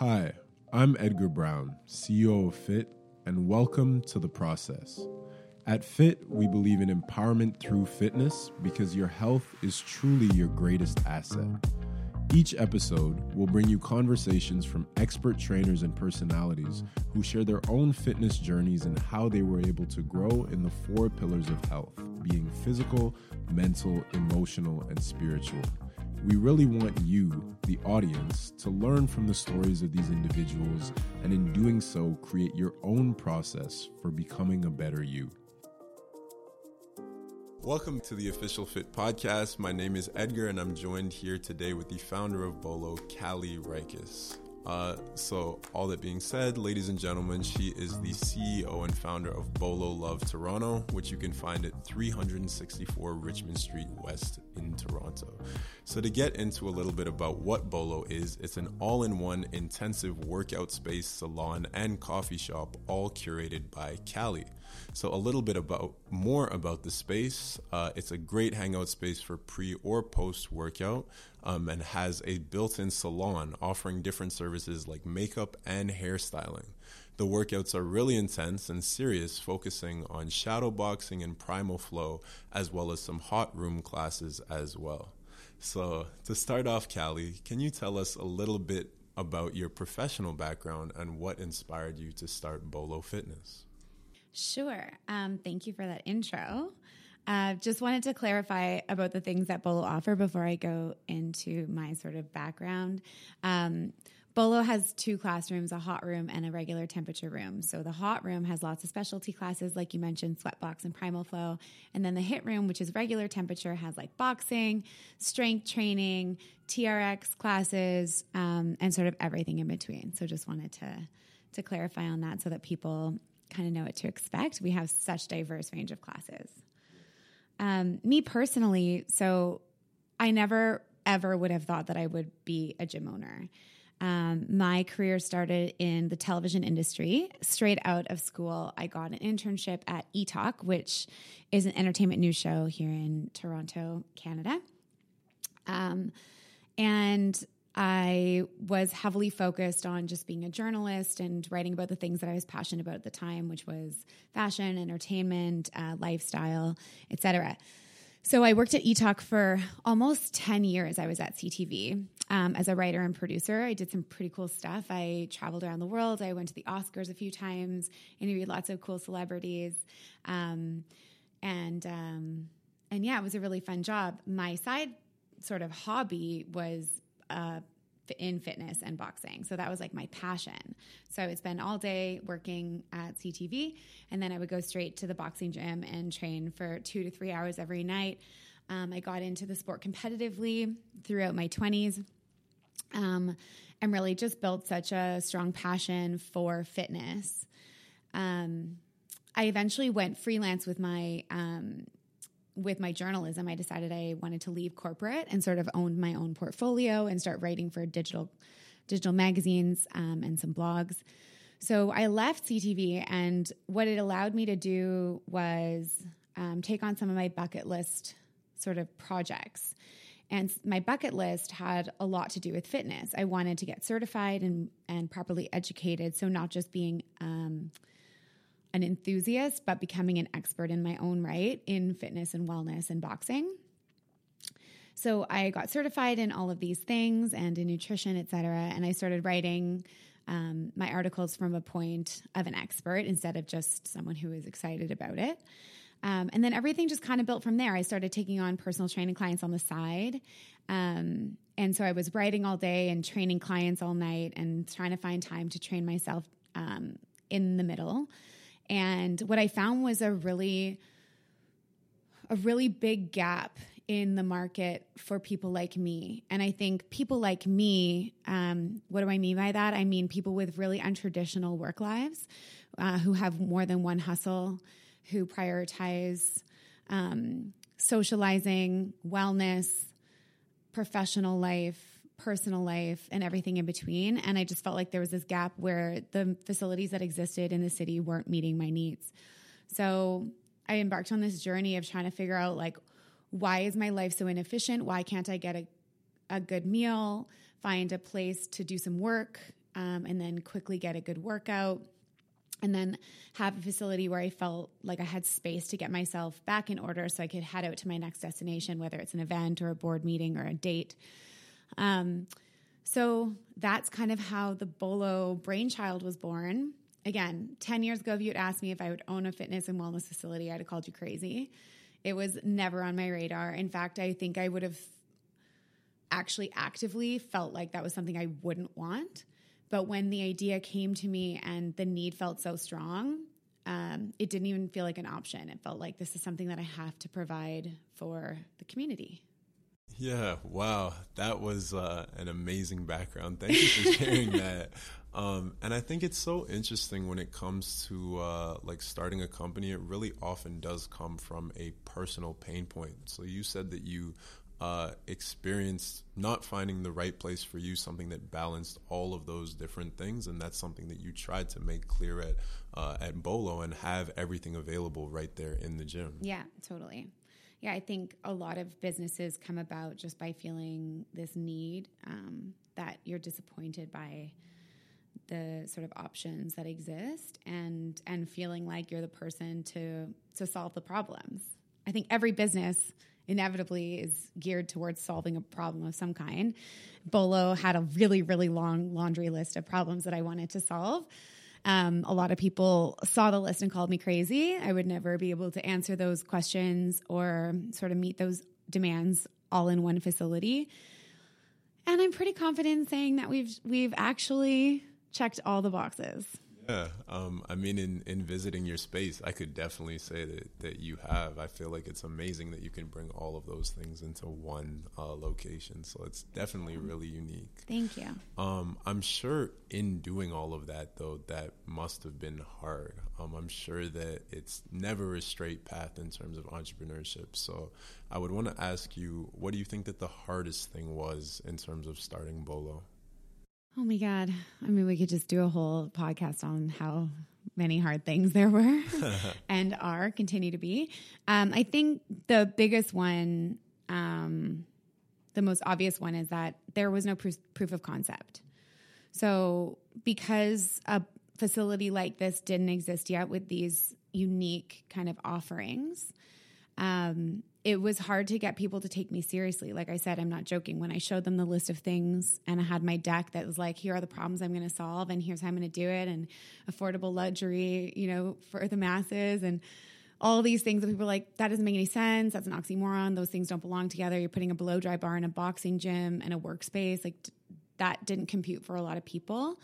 Hi, I'm Edgar Brown, CEO of FIT, and welcome to The Process. At FIT, we believe in empowerment through fitness because your health is truly your greatest asset. Each episode will bring you conversations from expert trainers and personalities who share their own fitness journeys and how they were able to grow in the four pillars of health being physical, mental, emotional, and spiritual. We really want you, the audience, to learn from the stories of these individuals and in doing so, create your own process for becoming a better you. Welcome to the Official Fit Podcast. My name is Edgar, and I'm joined here today with the founder of Bolo, Caleigh Rykiss. Uh, so, all that being said, ladies and gentlemen, she is the CEO and founder of Bolo Love Toronto, which you can find at 364 Richmond Street West in Toronto. So, to get into a little bit about what Bolo is, it's an all in one intensive workout space, salon, and coffee shop, all curated by Caleigh. So, a little bit about more about the space. Uh, it's a great hangout space for pre or post workout um, and has a built in salon offering different services like makeup and hairstyling. The workouts are really intense and serious, focusing on shadow boxing and primal flow, as well as some hot room classes as well. So, to start off, Caleigh, can you tell us a little bit about your professional background and what inspired you to start Bolo Fitness? Sure. Um, thank you for that intro. Uh, just wanted to clarify about the things that Bolo offer before I go into my sort of background. Um, Bolo has two classrooms, a hot room and a regular temperature room. So the hot room has lots of specialty classes, like you mentioned, sweatbox and primal flow. And then the HIIT room, which is regular temperature, has like boxing, strength training, TRX classes, um, and sort of everything in between. So just wanted to to clarify on that so that people kind of know what to expect. We have such diverse range of classes. Um, me personally, so I never ever would have thought that I would be a gym owner. Um, my career started in the television industry. Straight out of school, I got an internship at eTalk, which is an entertainment news show here in Toronto, Canada. Um, and I was heavily focused on just being a journalist and writing about the things that I was passionate about at the time, which was fashion, entertainment, uh, lifestyle, etc. So I worked at eTalk for almost 10 years. I was at CTV um, as a writer and producer. I did some pretty cool stuff. I traveled around the world. I went to the Oscars a few times, interviewed lots of cool celebrities. Um, and, um, and yeah, it was a really fun job. My side sort of hobby was uh, in fitness and boxing. So that was like my passion. So I would spend all day working at CTV, and then I would go straight to the boxing gym and train for two to three hours every night. Um, I got into the sport competitively throughout my 20s um, and really just built such a strong passion for fitness. Um, I eventually went freelance with my um, with my journalism, I decided I wanted to leave corporate and sort of own my own portfolio and start writing for digital digital magazines um, and some blogs. So I left CTV, and what it allowed me to do was um, take on some of my bucket list sort of projects. And my bucket list had a lot to do with fitness. I wanted to get certified and, and properly educated. So, not just being um, an enthusiast, but becoming an expert in my own right in fitness and wellness and boxing. So I got certified in all of these things and in nutrition, et cetera. And I started writing um, my articles from a point of an expert instead of just someone who is excited about it. Um, and then everything just kind of built from there. I started taking on personal training clients on the side. Um, and so I was writing all day and training clients all night and trying to find time to train myself um, in the middle. And what I found was a really a really big gap in the market for people like me. And I think people like me, um, what do I mean by that? I mean people with really untraditional work lives uh, who have more than one hustle, who prioritize um, socializing, wellness, professional life, personal life and everything in between. And I just felt like there was this gap where the facilities that existed in the city weren't meeting my needs. So I embarked on this journey of trying to figure out like, why is my life so inefficient? Why can't I get a, a good meal, find a place to do some work um, and then quickly get a good workout and then have a facility where I felt like I had space to get myself back in order so I could head out to my next destination, whether it's an event or a board meeting or a date. Um, so that's kind of how the Bolo brainchild was born. Again, 10 years ago, if you had asked me if I would own a fitness and wellness facility, I'd have called you crazy. It was never on my radar. In fact, I think I would have actually actively felt like that was something I wouldn't want. But when the idea came to me and the need felt so strong, um, it didn't even feel like an option. It felt like this is something that I have to provide for the community. Yeah, wow, that was uh, an amazing background. Thank you for sharing that. Um, and I think it's so interesting when it comes to uh, like starting a company. It really often does come from a personal pain point. So you said that you uh, experienced not finding the right place for you, something that balanced all of those different things, and that's something that you tried to make clear at uh, at Bolo and have everything available right there in the gym. Yeah, totally. Yeah, I think a lot of businesses come about just by feeling this need um, that you're disappointed by the sort of options that exist and and feeling like you're the person to to solve the problems. I think every business inevitably is geared towards solving a problem of some kind. Bolo had a really, really long laundry list of problems that I wanted to solve. Um, a lot of people saw the list and called me crazy. I would never be able to answer those questions or sort of meet those demands all in one facility. And I'm pretty confident in saying that we've we've actually checked all the boxes. Yeah, um, I mean, in, in visiting your space, I could definitely say that, that you have. I feel like it's amazing that you can bring all of those things into one uh, location. So it's definitely really unique. Thank you. Um, I'm sure in doing all of that, though, that must have been hard. Um, I'm sure that it's never a straight path in terms of entrepreneurship. So I would want to ask you, what do you think that the hardest thing was in terms of starting Bolo? Oh my God. I mean, we could just do a whole podcast on how many hard things there were and are, continue to be. Um, I think the biggest one, um, the most obvious one, is that there was no proof, proof of concept. So, because a facility like this didn't exist yet with these unique kind of offerings, um, it was hard to get people to take me seriously. Like I said, I'm not joking. When I showed them the list of things and I had my deck that was like, here are the problems I'm going to solve and here's how I'm going to do it and affordable luxury, you know, for the masses and all these things that people are like, that doesn't make any sense. That's an oxymoron. Those things don't belong together. You're putting a blow dry bar in a boxing gym and a workspace. Like that didn't compute for a lot of people.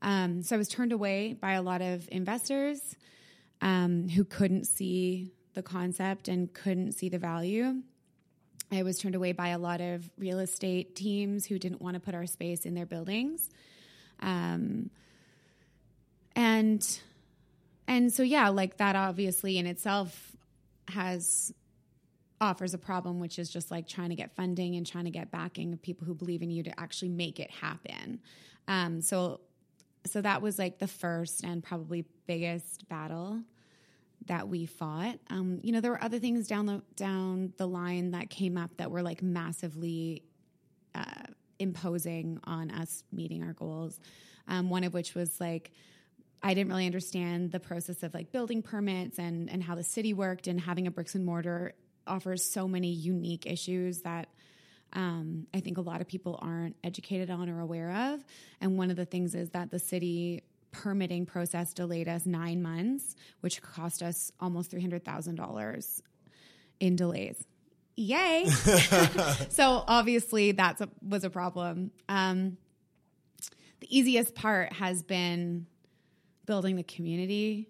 Um, so I was turned away by a lot of investors um, who couldn't see the concept and couldn't see the value. I was turned away by a lot of real estate teams who didn't want to put our space in their buildings. Um, and and so yeah, like that obviously in itself has offers a problem which is just like trying to get funding and trying to get backing of people who believe in you to actually make it happen. Um, so so that was like the first and probably biggest battle that we fought. Um, you know, there were other things down the down the line that came up that were like massively uh, imposing on us meeting our goals. Um, one of which was like I didn't really understand the process of like building permits and and how the city worked and having a bricks and mortar offers so many unique issues that um, I think a lot of people aren't educated on or aware of. And one of the things is that the city permitting process delayed us nine months, which cost us almost $300,000 in delays. Yay. so obviously that was a problem. Um, the easiest part has been building the community.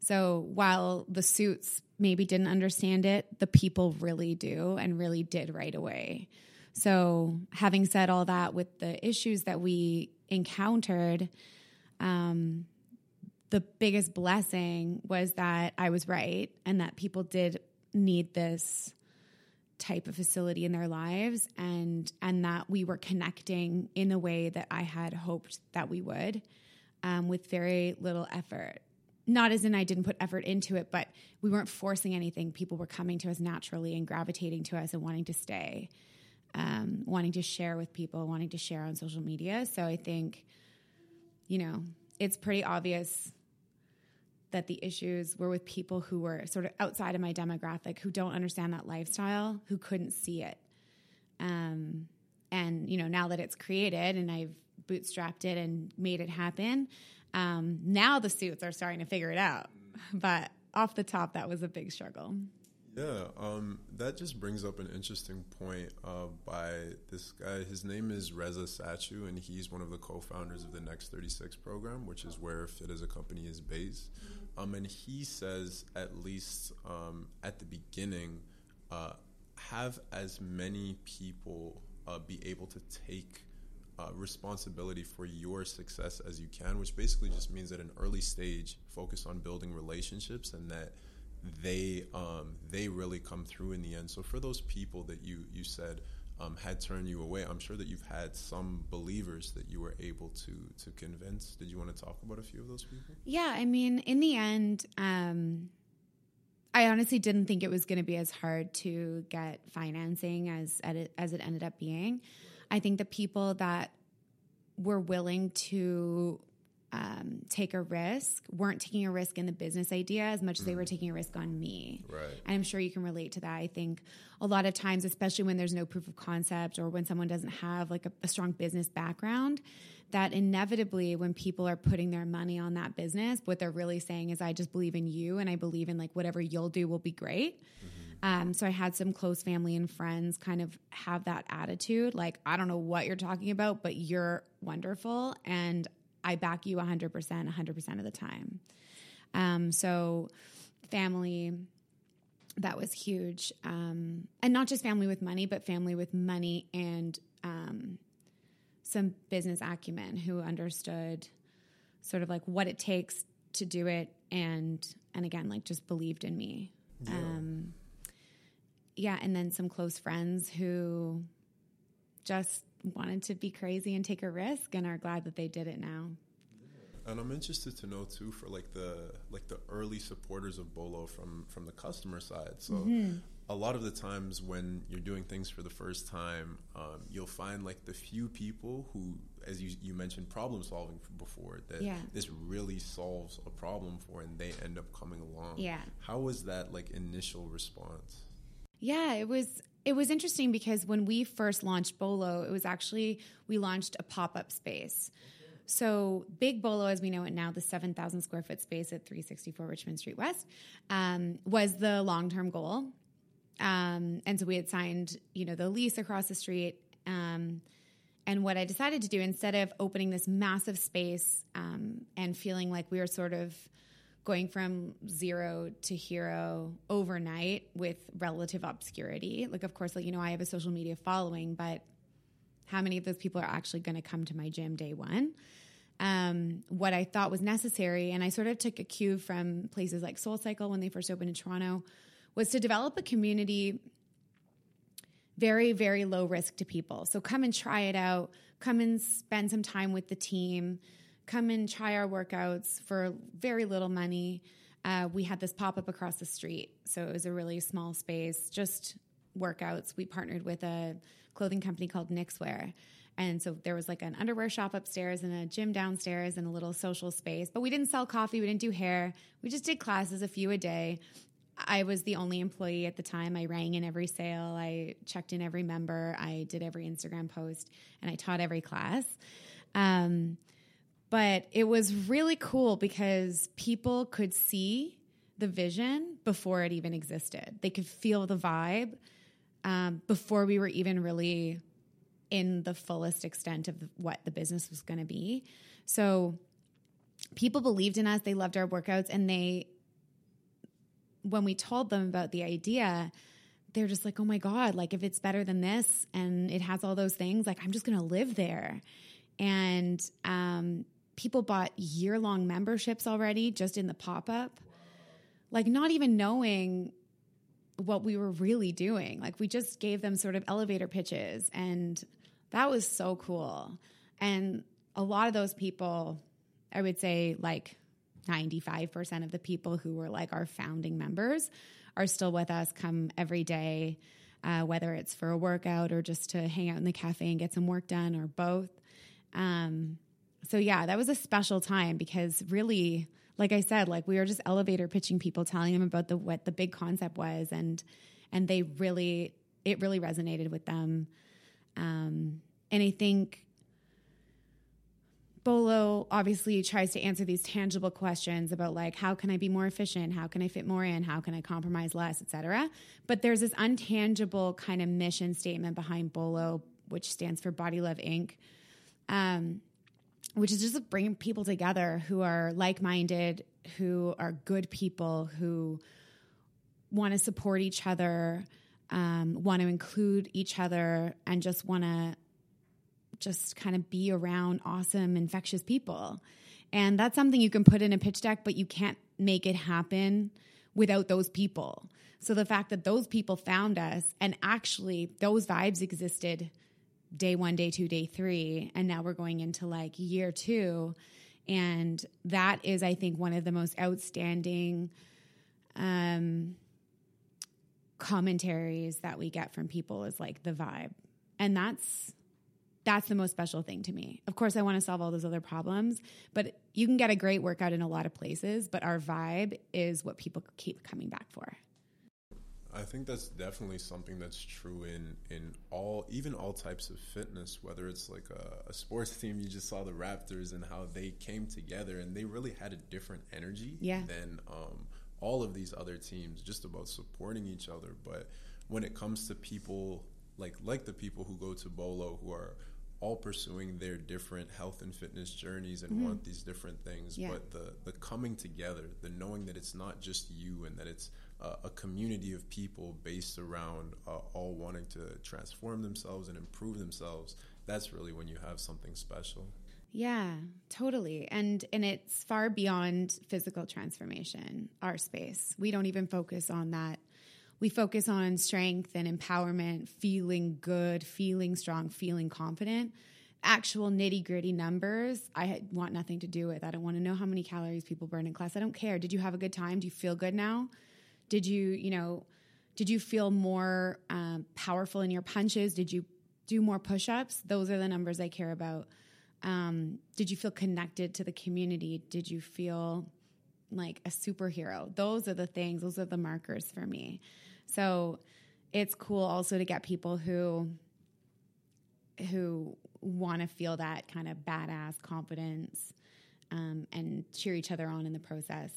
So while the suits maybe didn't understand it, the people really do and really did right away. So having said all that with the issues that we encountered, um, the biggest blessing was that I was right and that people did need this type of facility in their lives and and that we were connecting in a way that I had hoped that we would um, with very little effort. Not as in I didn't put effort into it, but we weren't forcing anything. People were coming to us naturally and gravitating to us and wanting to stay, um, wanting to share with people, wanting to share on social media. So I think you know, it's pretty obvious that the issues were with people who were sort of outside of my demographic, who don't understand that lifestyle, who couldn't see it. Um, and you know, now that it's created and I've bootstrapped it and made it happen, um, now the suits are starting to figure it out. But off the top, that was a big struggle. Yeah, um, that just brings up an interesting point uh, by this guy. His name is Reza Satchu, and he's one of the co-founders of the Next 36 program, which is where Fit as a company is based. Um, and he says, at least um, at the beginning, uh, have as many people uh, be able to take uh, responsibility for your success as you can, which basically just means at an early stage, focus on building relationships and that they um, they really come through in the end. So for those people that you you said um, had turned you away, I'm sure that you've had some believers that you were able to to convince. Did you want to talk about a few of those people? Yeah, I mean, in the end, um, I honestly didn't think it was going to be as hard to get financing as as it ended up being. I think the people that were willing to um, take a risk weren't taking a risk in the business idea as much as they were taking a risk on me. Right. And I'm sure you can relate to that. I think a lot of times, especially when there's no proof of concept or when someone doesn't have like a, a strong business background, that inevitably when people are putting their money on that business, what they're really saying is, I just believe in you and I believe in like whatever you'll do will be great. Mm-hmm. Um, so I had some close family and friends kind of have that attitude like, I don't know what you're talking about, but you're wonderful. And I back you 100%, 100% of the time. Um, so, family, that was huge. Um, and not just family with money, but family with money and um, some business acumen who understood sort of like what it takes to do it and and again like just believed in me yeah. um yeah and then some close friends who just wanted to be crazy and take a risk and are glad that they did it now. And I'm interested to know too for like the like the early supporters of Bolo from from the customer side. So mm-hmm. a lot of the times when you're doing things for the first time, um, you'll find like the few people who, as you you mentioned, problem solving before that yeah. this really solves a problem for, and they end up coming along. Yeah. How was that like initial response? Yeah, it was it was interesting because when we first launched Bolo, it was actually we launched a pop up space. So Big Bolo, as we know it now, the 7,000 square foot space at 364 Richmond Street West, um, was the long term goal. Um, and so we had signed, you know, the lease across the street. Um, and what I decided to do instead of opening this massive space um, and feeling like we were sort of going from zero to hero overnight with relative obscurity. Like, of course, like, you know, I have a social media following, but how many of those people are actually going to come to my gym day one? Um, what I thought was necessary, and I sort of took a cue from places like Soul Cycle when they first opened in Toronto, was to develop a community very, very low risk to people. So come and try it out, come and spend some time with the team come and try our workouts for very little money. Uh, we had this pop up across the street. So it was a really small space, just workouts. We partnered with a clothing company called Knixwear. And so there was like an underwear shop upstairs and a gym downstairs and a little social space. But we didn't sell coffee, we didn't do hair. We just did classes, a few a day. I was the only employee at the time. I rang in every sale, I checked in every member, I did every Instagram post, and I taught every class. Um, but it was really cool because people could see the vision before it even existed. They could feel the vibe um, before we were even really in the fullest extent of what the business was going to be. So people believed in us. They loved our workouts. And they, when we told them about the idea, they're just like, oh my God, like if it's better than this and it has all those things, like I'm just going to live there. And um, people bought year long memberships already just in the pop up. Like, not even knowing what we were really doing. Like, we just gave them sort of elevator pitches, and that was so cool. And a lot of those people, I would say, like 95% of the people who were like our founding members are still with us, come every day, uh, whether it's for a workout or just to hang out in the cafe and get some work done or both. Um, so yeah, that was a special time because really, like I said, like we were just elevator pitching people, telling them about the what the big concept was, and and they really it really resonated with them. Um, and I think Bolo obviously tries to answer these tangible questions about like how can I be more efficient, how can I fit more in, how can I compromise less, etc. But there's this untangible kind of mission statement behind Bolo, which stands for Body Love Inc. Um, which is just bringing people together who are like-minded, who are good people, who want to support each other, um, want to include each other, and just want to just kind of be around awesome, infectious people. And that's something you can put in a pitch deck, but you can't make it happen without those people. So the fact that those people found us and actually those vibes existed day one, day two, day three, and now we're going into like year two. And that is, I think, one of the most outstanding um, commentaries that we get from people is like the vibe. And that's that's the most special thing to me. Of course, I want to solve all those other problems, but you can get a great workout in a lot of places, but our vibe is what people keep coming back for. I think that's definitely something that's true in in all even all types of fitness. Whether it's like a, a, sports team, you just saw the Raptors and how they came together and they really had a different energy yeah. than um, all of these other teams, just about supporting each other. But when it comes to people like like the people who go to Bolo who are all pursuing their different health and fitness journeys and mm-hmm. want these different things yeah. but the the coming together the knowing that it's not just you and that it's a community of people based around uh, all wanting to transform themselves and improve themselves that's really when you have something special yeah totally and and it's far beyond physical transformation our space we don't even focus on that we focus on strength and empowerment, feeling good, feeling strong, feeling confident. Actual nitty gritty numbers, I want nothing to do with. I don't want to know how many calories people burn in class. I don't care. Did you have a good time? Do you feel good now? Did you, you know, did you feel more um, powerful in your punches? Did you do more push ups? Those are the numbers I care about. Um, did you feel connected to the community? Did you feel like a superhero? Those are the things, those are the markers for me. So it's cool also to get people who who want to feel that kind of badass confidence um, and cheer each other on in the process.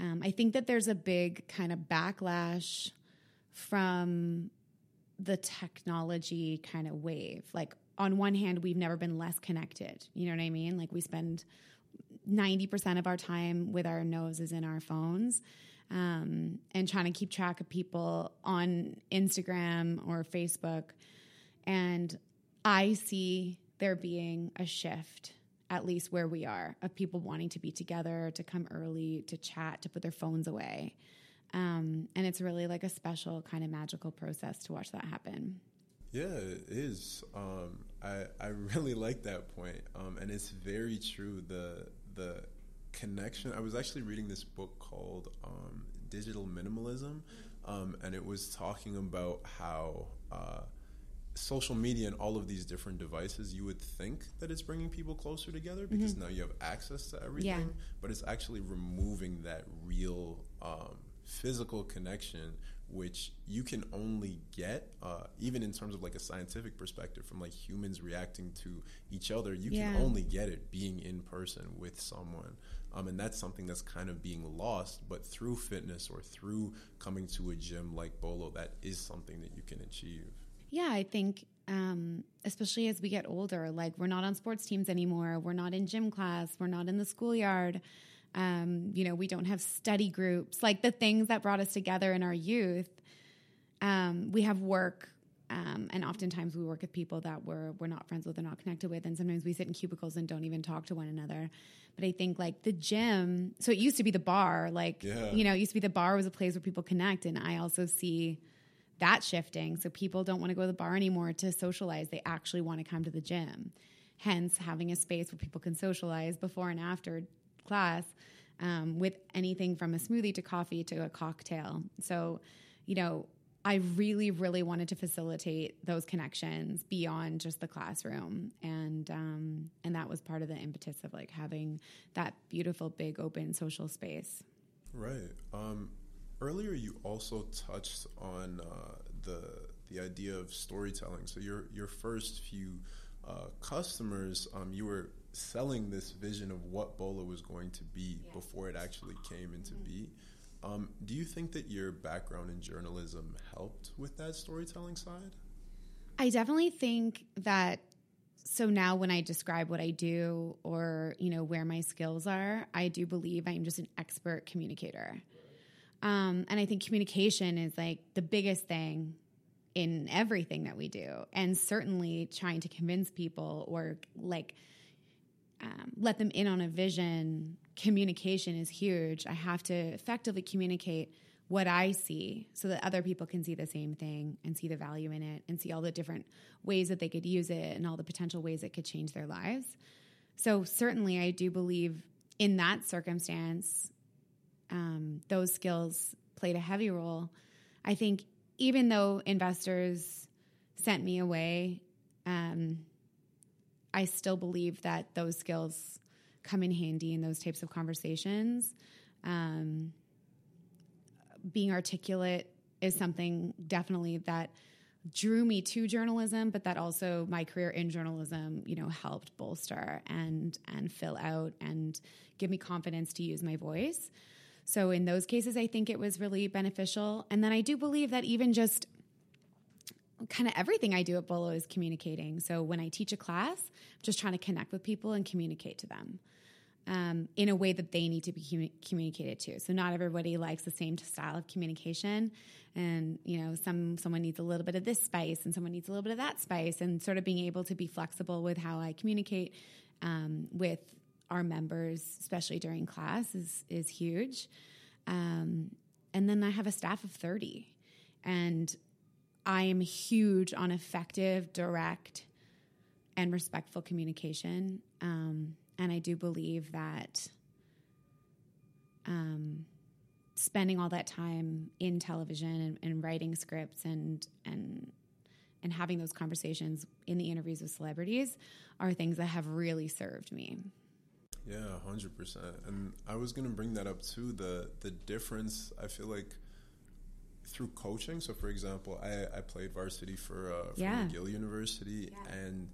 Um, I think that there's a big kind of backlash from the technology kind of wave. Like, on one hand, we've never been less connected. You know what I mean? Like, we spend 90% of our time with our noses in our phones um, and trying to keep track of people on Instagram or Facebook. And I see there being a shift, at least where we are, of people wanting to be together, to come early, to chat, to put their phones away. Um, and it's really like a special kind of magical process to watch that happen. Yeah, it is. Um, I I really like that point, um, and it's very true. The the connection. I was actually reading this book called um, Digital Minimalism, um, and it was talking about how uh, social media and all of these different devices, you would think that it's bringing people closer together because mm-hmm. now you have access to everything, yeah. but it's actually removing that real um, physical connection which you can only get uh, even in terms of like a scientific perspective from like humans reacting to each other you yeah. can only get it being in person with someone um, and that's something that's kind of being lost but through fitness or through coming to a gym like bolo that is something that you can achieve yeah i think um, especially as we get older like we're not on sports teams anymore we're not in gym class we're not in the schoolyard um, you know, we don't have study groups, like the things that brought us together in our youth. Um, we have work, um, and oftentimes we work with people that we're we're not friends with or not connected with, and sometimes we sit in cubicles and don't even talk to one another. But I think like the gym, so it used to be the bar, like yeah. you know, it used to be the bar was a place where people connect, and I also see that shifting. So people don't want to go to the bar anymore to socialize; they actually want to come to the gym. Hence, having a space where people can socialize before and after class um, with anything from a smoothie to coffee to a cocktail. So, you know, I really, really wanted to facilitate those connections beyond just the classroom, and um, and that was part of the impetus of like having that beautiful, big, open social space. Right. Um, earlier, you also touched on uh, the the idea of storytelling. So your your first few uh, customers, um, you were selling this vision of what Bolo was going to be yeah. before it actually came into mm-hmm. being. Um, do you think that your background in journalism helped with that storytelling side? I definitely think that. So now, when I describe what I do or you know where my skills are, I do believe I'm just an expert communicator. Um, and I think communication is like the biggest thing in everything that we do, and certainly trying to convince people or like um, let them in on a vision, communication is huge. I have to effectively communicate what I see so that other people can see the same thing and see the value in it and see all the different ways that they could use it and all the potential ways it could change their lives. So, certainly, I do believe in that circumstance, um, those skills played a heavy role. I think even though investors sent me away, um, I still believe that those skills come in handy in those types of conversations. Um, being articulate is something definitely that drew me to journalism, but that also my career in journalism, you know, helped bolster and and fill out and give me confidence to use my voice. So in those cases, I think it was really beneficial. And then I do believe that even just kind of everything I do at Bolo is communicating. So when I teach a class, I'm just trying to connect with people and communicate to them um, in a way that they need to be commu- communicated to. So not everybody likes the same style of communication, and you know, some someone needs a little bit of this spice, and someone needs a little bit of that spice, and sort of being able to be flexible with how I communicate um, with our members, especially during class, is is huge. Um, and then I have a staff of thirty, and I am huge on effective, direct, and respectful communication. Um, and I do believe that um, spending all that time in television and, and, writing scripts and and and having those conversations in the interviews with celebrities are things that have really served me. Yeah, hundred percent. And I was gonna bring that up too. The the difference I feel like through coaching. So, for example, I, I played varsity for, uh, for yeah. McGill University, yeah. and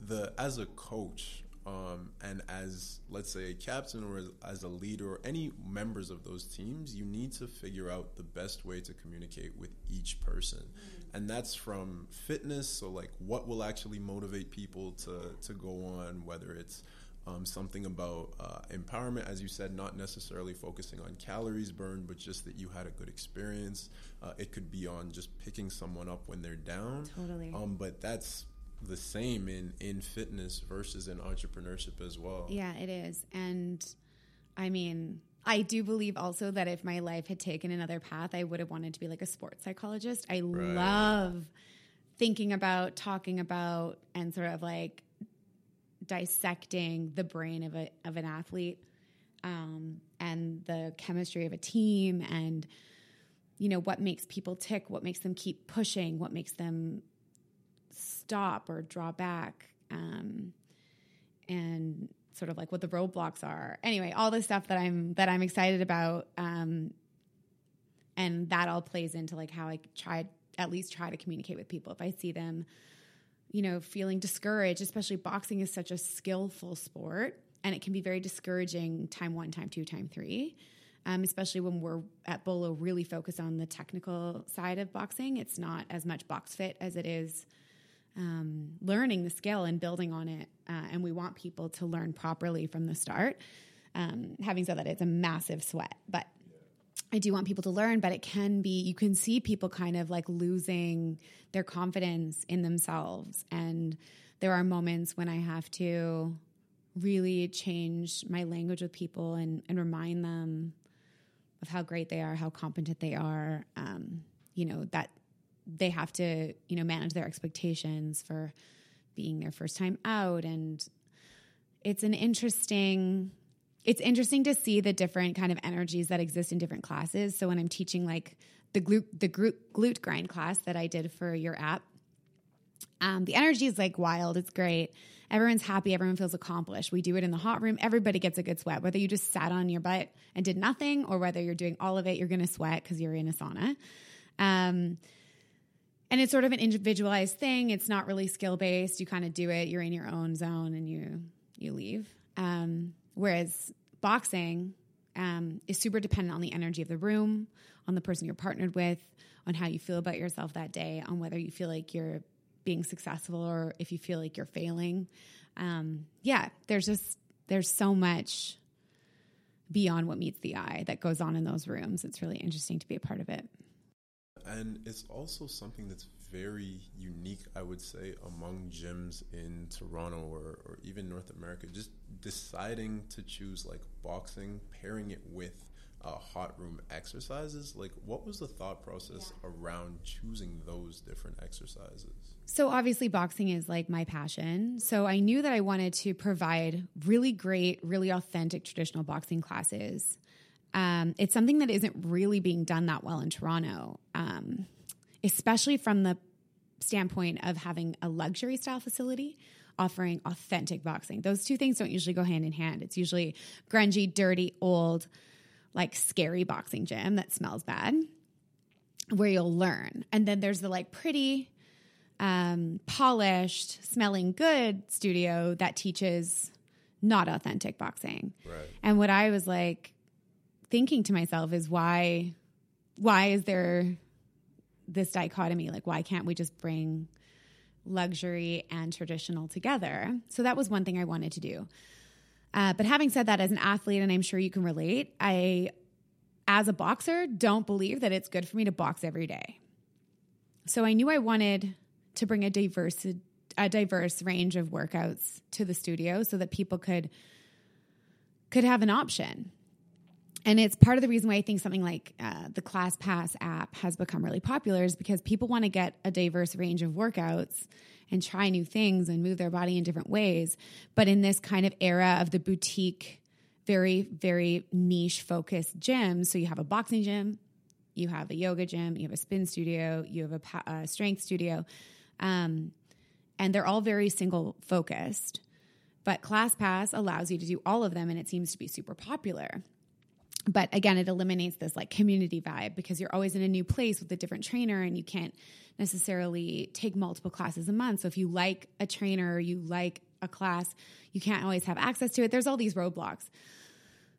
the as a coach um, and as let's say a captain or as, as, a leader or any members of those teams, you need to figure out the best way to communicate with each person, mm-hmm. and that's from fitness. So, like, what will actually motivate people to to go on, whether it's um, something about uh, empowerment, as you said, not necessarily focusing on calories burned, but just that you had a good experience. Uh, it could be on just picking someone up when they're down. Totally. Um, but that's the same in in fitness versus in entrepreneurship as well. Yeah, it is. And I mean, I do believe also that if my life had taken another path, I would have wanted to be like a sports psychologist. I right. love thinking about, talking about, and sort of like dissecting the brain of a of an athlete um, and the chemistry of a team and you know what makes people tick what makes them keep pushing what makes them stop or draw back um, and sort of like what the roadblocks are. Anyway all the stuff that i'm that i'm excited about um, and that all plays into like how i try at least try to communicate with people. If i see them you know, feeling discouraged, especially boxing is such a skillful sport and it can be very discouraging time one, time two, time three. Um, especially when we're at Bolo really focused on the technical side of boxing. It's not as much box fit as it is um, learning the skill and building on it. Uh, and we want people to learn properly from the start. Um, having said that, it's a massive sweat, but I do want people to learn, but it can be, you can see people kind of like losing their confidence in themselves. And there are moments when I have to really change my language with people and, and remind them of how great they are, how competent they are. Um, you know, that they have to, you know, manage their expectations for being their first time out. And it's an interesting it's interesting to see the different kind of energies that exist in different classes. So when I'm teaching like the glute the glute, glute grind class that I did for your app. Um, the energy is like wild. It's great. Everyone's happy. Everyone feels accomplished. We do it in the hot room. Everybody gets a good sweat. Whether you just sat on your butt and did nothing, or whether you're doing all of it, you're going to sweat because you're in a sauna. Um, and it's sort of an individualized thing. It's not really skill based. You kind of do it. You're in your own zone, and you you leave. Um, whereas boxing um, is super dependent on the energy of the room, on the person you're partnered with, on how you feel about yourself that day, on whether you feel like you're being successful or if you feel like you're failing. Um, yeah, there's just there's so much beyond what meets the eye that goes on in those rooms. It's really interesting to be a part of it. And it's also something that's very unique, I would say, among gyms in Toronto or, or even North America. Just deciding to choose like boxing, pairing it with uh, hot room exercises. Like, what was the thought process yeah. around choosing those different exercises? So, obviously, boxing is like my passion. So, I knew that I wanted to provide really great, really authentic traditional boxing classes um, it's something that isn't really being done that well in Toronto, um, especially from the standpoint of having a luxury style facility offering authentic boxing. Those two things don't usually go hand in hand. It's usually grungy, dirty, old, like scary boxing gym that smells bad where you'll learn. And then there's the like pretty, um, polished, smelling good studio that teaches not authentic boxing. Right. And what I was like, thinking to myself is why why is there this dichotomy like why can't we just bring luxury and traditional together? So that was one thing i wanted to do. Uh, but having said that as an athlete and i'm sure you can relate i as a boxer don't believe that it's good for me to box every day. So i knew i wanted to bring a diverse a diverse range of workouts to the studio so that people could could have an option and it's part of the reason why I think something like uh, the ClassPass app has become really popular is because people want to get a diverse range of workouts and try new things and move their body in different ways. But in this kind of era of the boutique, very, very niche focused gym, so you have a boxing gym, you have a yoga gym, you have a spin studio, you have a, a strength studio, um, and they're all very single focused. But ClassPass allows you to do all of them, and it seems to be super popular but again it eliminates this like community vibe because you're always in a new place with a different trainer and you can't necessarily take multiple classes a month. So if you like a trainer you like a class you can't always have access to it. There's all these roadblocks.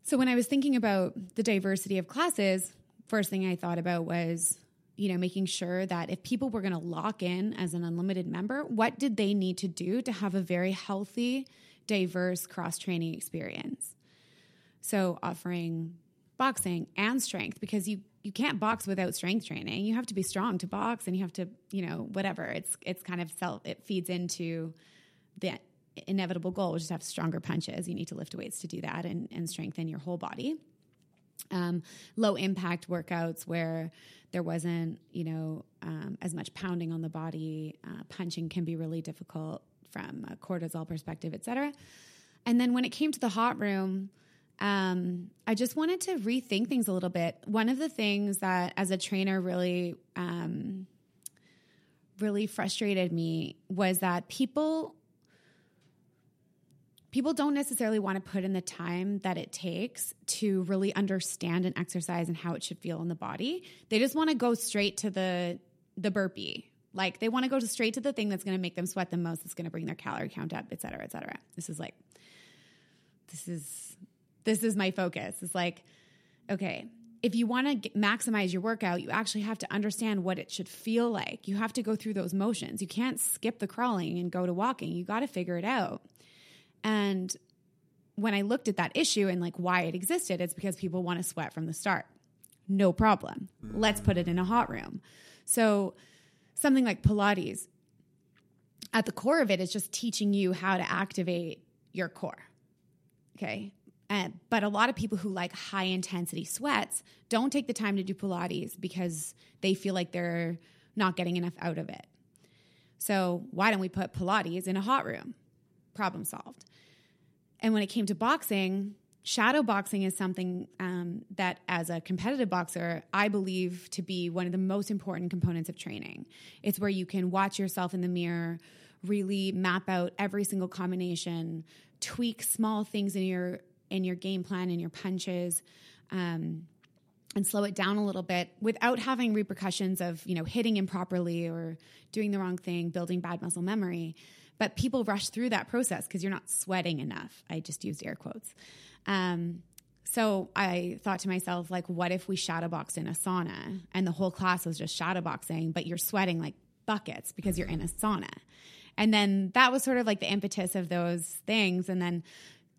So when i was thinking about the diversity of classes first thing i thought about was you know making sure that if people were going to lock in as an unlimited member what did they need to do to have a very healthy diverse cross training experience? So offering boxing and strength because you you can't box without strength training. You have to be strong to box and you have to, you know, whatever. It's it's kind of self it feeds into the inevitable goal, which is to have stronger punches. You need to lift weights to do that and, and strengthen your whole body. Um, low impact workouts where there wasn't, you know, um, as much pounding on the body. Uh, punching can be really difficult from a cortisol perspective, et cetera. And then when it came to the hot room, um, I just wanted to rethink things a little bit. One of the things that, as a trainer, really, um, really frustrated me was that people people don't necessarily want to put in the time that it takes to really understand an exercise and how it should feel in the body. They just want to go straight to the the burpee. Like they want to go straight to the thing that's going to make them sweat the most, that's going to bring their calorie count up, et cetera, et cetera. This is like, this is this is my focus. It's like, okay, if you want to maximize your workout, you actually have to understand what it should feel like. You have to go through those motions. You can't skip the crawling and go to walking. You got to figure it out. And when I looked at that issue and like why it existed, it's because people want to sweat from the start. No problem. Let's put it in a hot room. So, something like Pilates, at the core of it is just teaching you how to activate your core. Okay. Uh, but a lot of people who like high intensity sweats don't take the time to do Pilates because they feel like they're not getting enough out of it. So, why don't we put Pilates in a hot room? Problem solved. And when it came to boxing, shadow boxing is something um, that, as a competitive boxer, I believe to be one of the most important components of training. It's where you can watch yourself in the mirror, really map out every single combination, tweak small things in your in your game plan and your punches. Um, and slow it down a little bit without having repercussions of you know hitting improperly or doing the wrong thing building bad muscle memory. But people rush through that process because you're not sweating enough. I just used air quotes. Um, so i thought to myself like what if we shadowboxed in a sauna? And the whole class was just shadowboxing but you're sweating like buckets because you're in a sauna. And then that was sort of like the impetus of those things. And then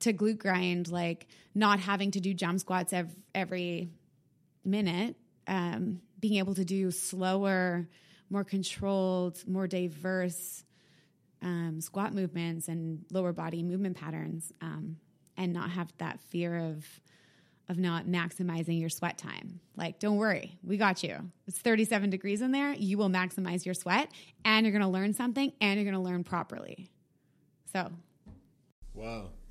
to glute grind like not having to do jump squats every, every minute, um, being able to do slower, more controlled, more diverse um, squat movements and lower body movement patterns, um, and not have that fear of of not maximizing your sweat time. Like, don't worry, we got you. It's 37 degrees in there. You will maximize your sweat, and you're going to learn something, and you're going to learn properly. So, wow.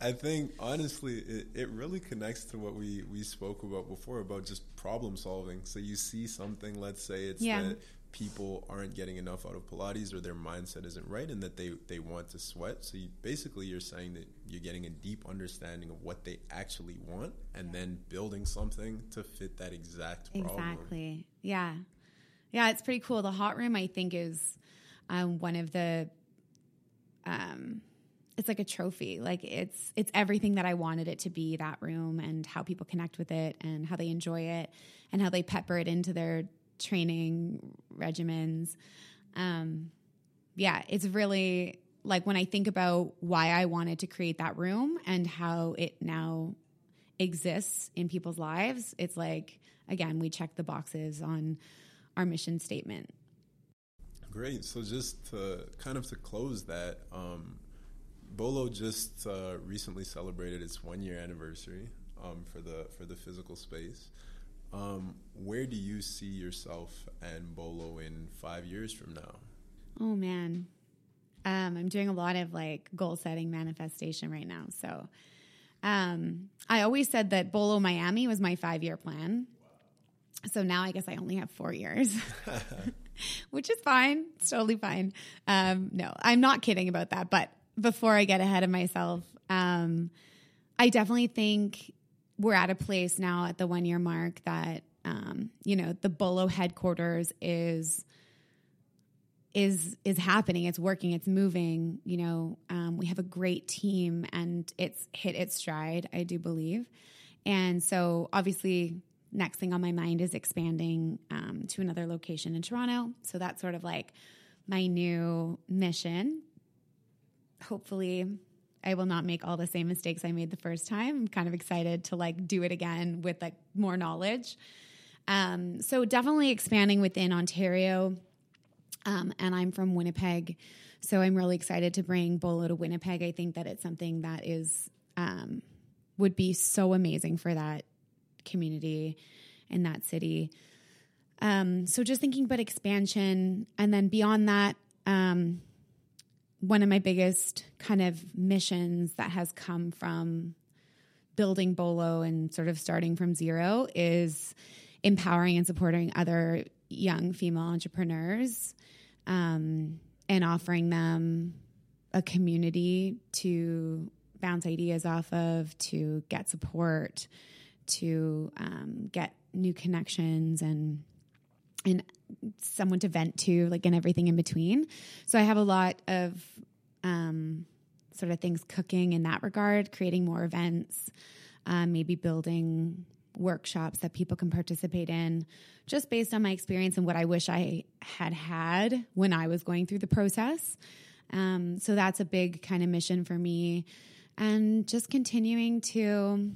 I think honestly, it, it really connects to what we, we spoke about before about just problem solving. So you see something, let's say it's yeah. that people aren't getting enough out of Pilates or their mindset isn't right and that they, they want to sweat. So you, basically, you're saying that you're getting a deep understanding of what they actually want and then building something to fit that exact problem. Exactly. Yeah. Yeah, it's pretty cool. The hot room, I think, is um, one of the. Um, it's like a trophy. Like it's it's everything that I wanted it to be that room and how people connect with it and how they enjoy it and how they pepper it into their training regimens. Um, yeah, it's really like when I think about why I wanted to create that room and how it now exists in people's lives, it's like again, we check the boxes on our mission statement. Great. So just to kind of to close that, um, Bolo just uh, recently celebrated its one year anniversary um, for the for the physical space. Um, where do you see yourself and Bolo in five years from now? Oh man, um, I'm doing a lot of like goal setting manifestation right now. So um, I always said that Bolo Miami was my five year plan. So now I guess I only have four years. Which is fine. It's totally fine. Um, no, I'm not kidding about that. But before I get ahead of myself, um, I definitely think we're at a place now at the one year mark that um, you know the Bolo headquarters is is is happening. It's working. It's moving. You know, um, we have a great team, and it's hit its stride. I do believe, and so obviously, next thing on my mind is expanding um, to another location in Toronto. So that's sort of like my new mission hopefully I will not make all the same mistakes I made the first time. I'm kind of excited to like do it again with like more knowledge. Um, so definitely expanding within Ontario. Um, and I'm from Winnipeg. So I'm really excited to bring Bolo to Winnipeg. I think that it's something that is um, would be so amazing for that community in that city. Um, so just thinking about expansion, and then beyond that, um, one of my biggest kind of missions that has come from building Bolo and sort of starting from zero is empowering and supporting other young female entrepreneurs um, and offering them a community to bounce ideas off of, to get support, to um, get new connections and and someone to vent to, like, and everything in between. So I have a lot of um, sort of things cooking in that regard, creating more events, um, maybe building workshops that people can participate in, just based on my experience and what I wish I had had when I was going through the process. Um, so that's a big kind of mission for me, and just continuing to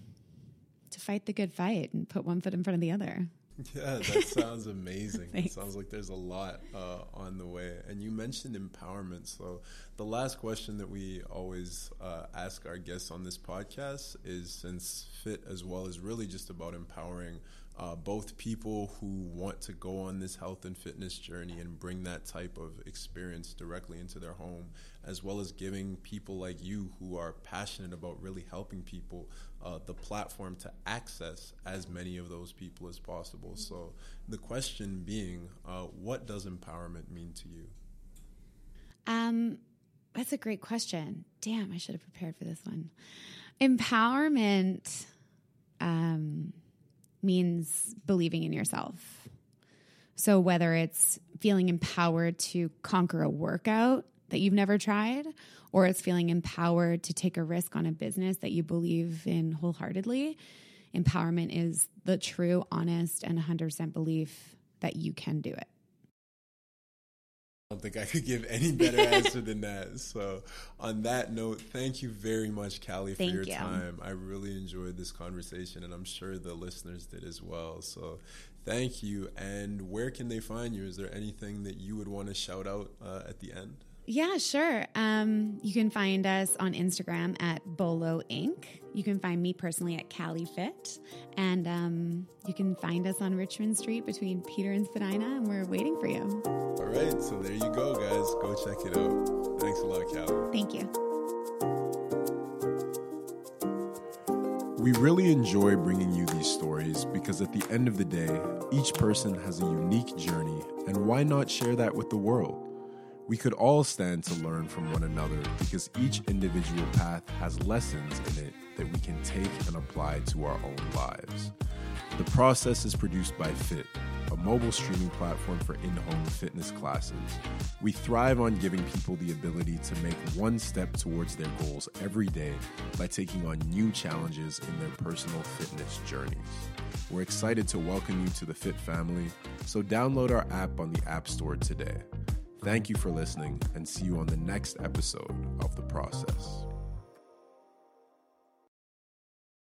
to fight the good fight and put one foot in front of the other. Yeah, that sounds amazing. it sounds like there's a lot uh, on the way. And you mentioned empowerment. So, the last question that we always uh, ask our guests on this podcast is since fit as well is really just about empowering uh, both people who want to go on this health and fitness journey and bring that type of experience directly into their home, as well as giving people like you who are passionate about really helping people uh, the platform to access as many of those people as possible. So, the question being, uh, what does empowerment mean to you? Um, that's a great question. Damn, I should have prepared for this one. Empowerment um, means believing in yourself. So, whether it's feeling empowered to conquer a workout that you've never tried, or it's feeling empowered to take a risk on a business that you believe in wholeheartedly, empowerment is the true, honest, and 100% belief that you can do it. Don't think I could give any better answer than that. So, on that note, thank you very much, Caleigh, for your you. time. I really enjoyed this conversation, and I'm sure the listeners did as well. So, thank you. And where can they find you? Is there anything that you would want to shout out uh, at the end? Yeah, sure. Um, you can find us on Instagram at Bolo Inc. You can find me personally at Cali Fit, and um, you can find us on Richmond Street between Peter and Spadina, and we're waiting for you. All right, so there you go, guys. Go check it out. Thanks a lot, Caleigh. Thank you. We really enjoy bringing you these stories because at the end of the day, each person has a unique journey, and why not share that with the world? We could all stand to learn from one another because each individual path has lessons in it that we can take and apply to our own lives. The process is produced by Fit, a mobile streaming platform for in home fitness classes. We thrive on giving people the ability to make one step towards their goals every day by taking on new challenges in their personal fitness journeys. We're excited to welcome you to the Fit family, so download our app on the App Store today. Thank you for listening and see you on the next episode of The Process.